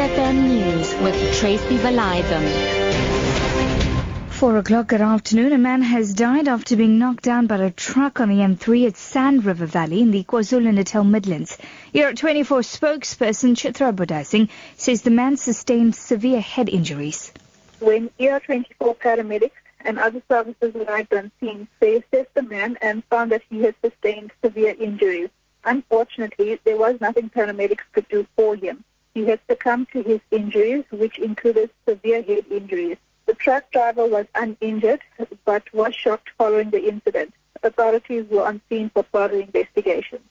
FM News with Tracy Valaydham. Four o'clock good afternoon. A man has died after being knocked down by a truck on the M3 at Sand River Valley in the KwaZulu-Natal Midlands. ER24 spokesperson Chitra Bodasing says the man sustained severe head injuries. When ER24 paramedics and other services arrived on scene, they assessed the man and found that he had sustained severe injuries. Unfortunately, there was nothing paramedics could do for him. He had succumbed to his injuries, which included severe head injuries. The truck driver was uninjured, but was shocked following the incident. Authorities were on scene for further investigations.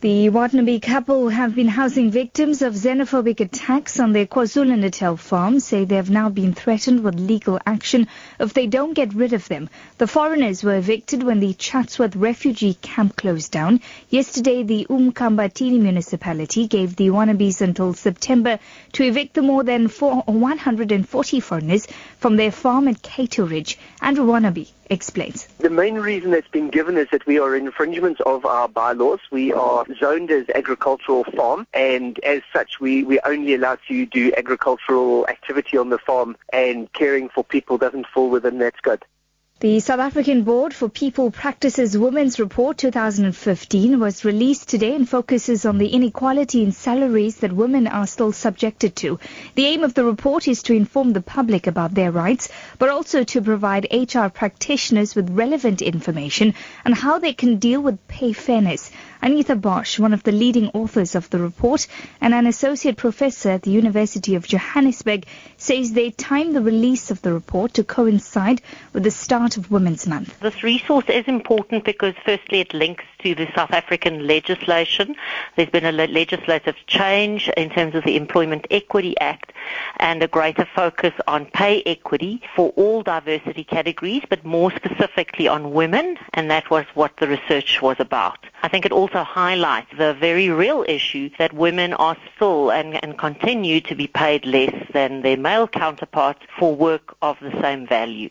The Watanabe couple have been housing victims of xenophobic attacks on their KwaZulu-Natal farm say they have now been threatened with legal action if they don't get rid of them. The foreigners were evicted when the Chatsworth refugee camp closed down. Yesterday, the uMkhambathini municipality gave the Wannabes until September to evict the more than 140 foreigners from their farm at Cato Ridge. Andrew Wannabe explains. The main reason that's been given is that we are in infringement of our bylaws. We are zoned as agricultural farm and as such we, we're only allowed to do agricultural activity on the farm and caring for people doesn't fall within. The South African Board for People Practices Women's Report 2015 was released today and focuses on the inequality in salaries that women are still subjected to. The aim of the report is to inform the public about their rights, but also to provide HR practitioners with relevant information on how they can deal with pay fairness. Anita Bosch, one of the leading authors of the report and an associate professor at the University of Johannesburg, says they timed the release of the report to coincide with the start of Women's Month. This resource is important because firstly it links to the South African legislation. There's been a legislative change in terms of the Employment Equity Act and a greater focus on pay equity for all diversity categories, but more specifically on women, and that was what the research was about. I think it also highlights the very real issue that women are still and, and continue to be paid less than their male counterparts for work of the same value.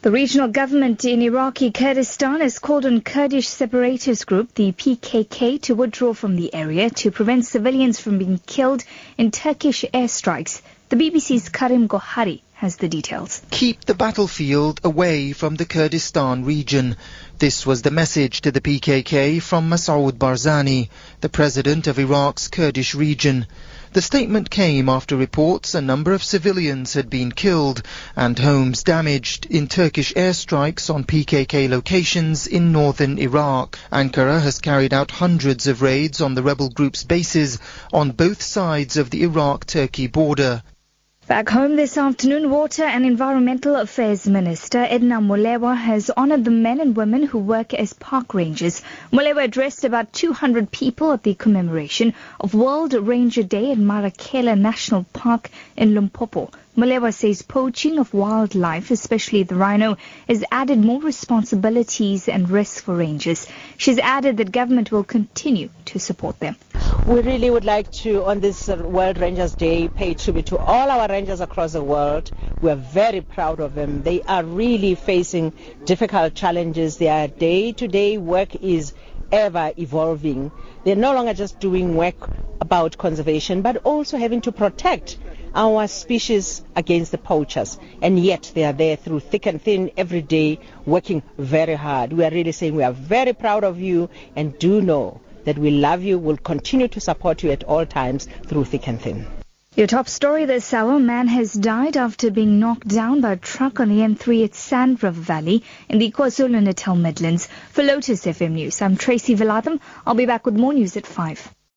The regional government in Iraqi Kurdistan has called on Kurdish separatist group, the PKK, to withdraw from the area to prevent civilians from being killed in Turkish airstrikes. The BBC's Karim Gohari has the details. Keep the battlefield away from the Kurdistan region. This was the message to the PKK from Masoud Barzani, the president of Iraq's Kurdish region. The statement came after reports a number of civilians had been killed and homes damaged in Turkish airstrikes on PKK locations in northern Iraq. Ankara has carried out hundreds of raids on the rebel group's bases on both sides of the Iraq-Turkey border. Back home this afternoon, Water and Environmental Affairs Minister Edna Molewa has honored the men and women who work as park rangers. Molewa addressed about 200 people at the commemoration of World Ranger Day at Marakele National Park in Limpopo. Molewa says poaching of wildlife, especially the rhino, has added more responsibilities and risks for rangers. She's added that government will continue to support them. We really would like to, on this World Rangers Day, pay tribute to all our rangers across the world. We are very proud of them. They are really facing difficult challenges. Their day-to-day work is ever evolving. They're no longer just doing work about conservation, but also having to protect our species against the poachers. And yet they are there through thick and thin every day, working very hard. We are really saying we are very proud of you and do know that we love you, will continue to support you at all times through thick and thin. Your top story this hour, man has died after being knocked down by a truck on the M3 at Sand River Valley in the KwaZulu-Natal Midlands. For Lotus FM News, I'm Tracy Valaydham. I'll be back with more news at 5.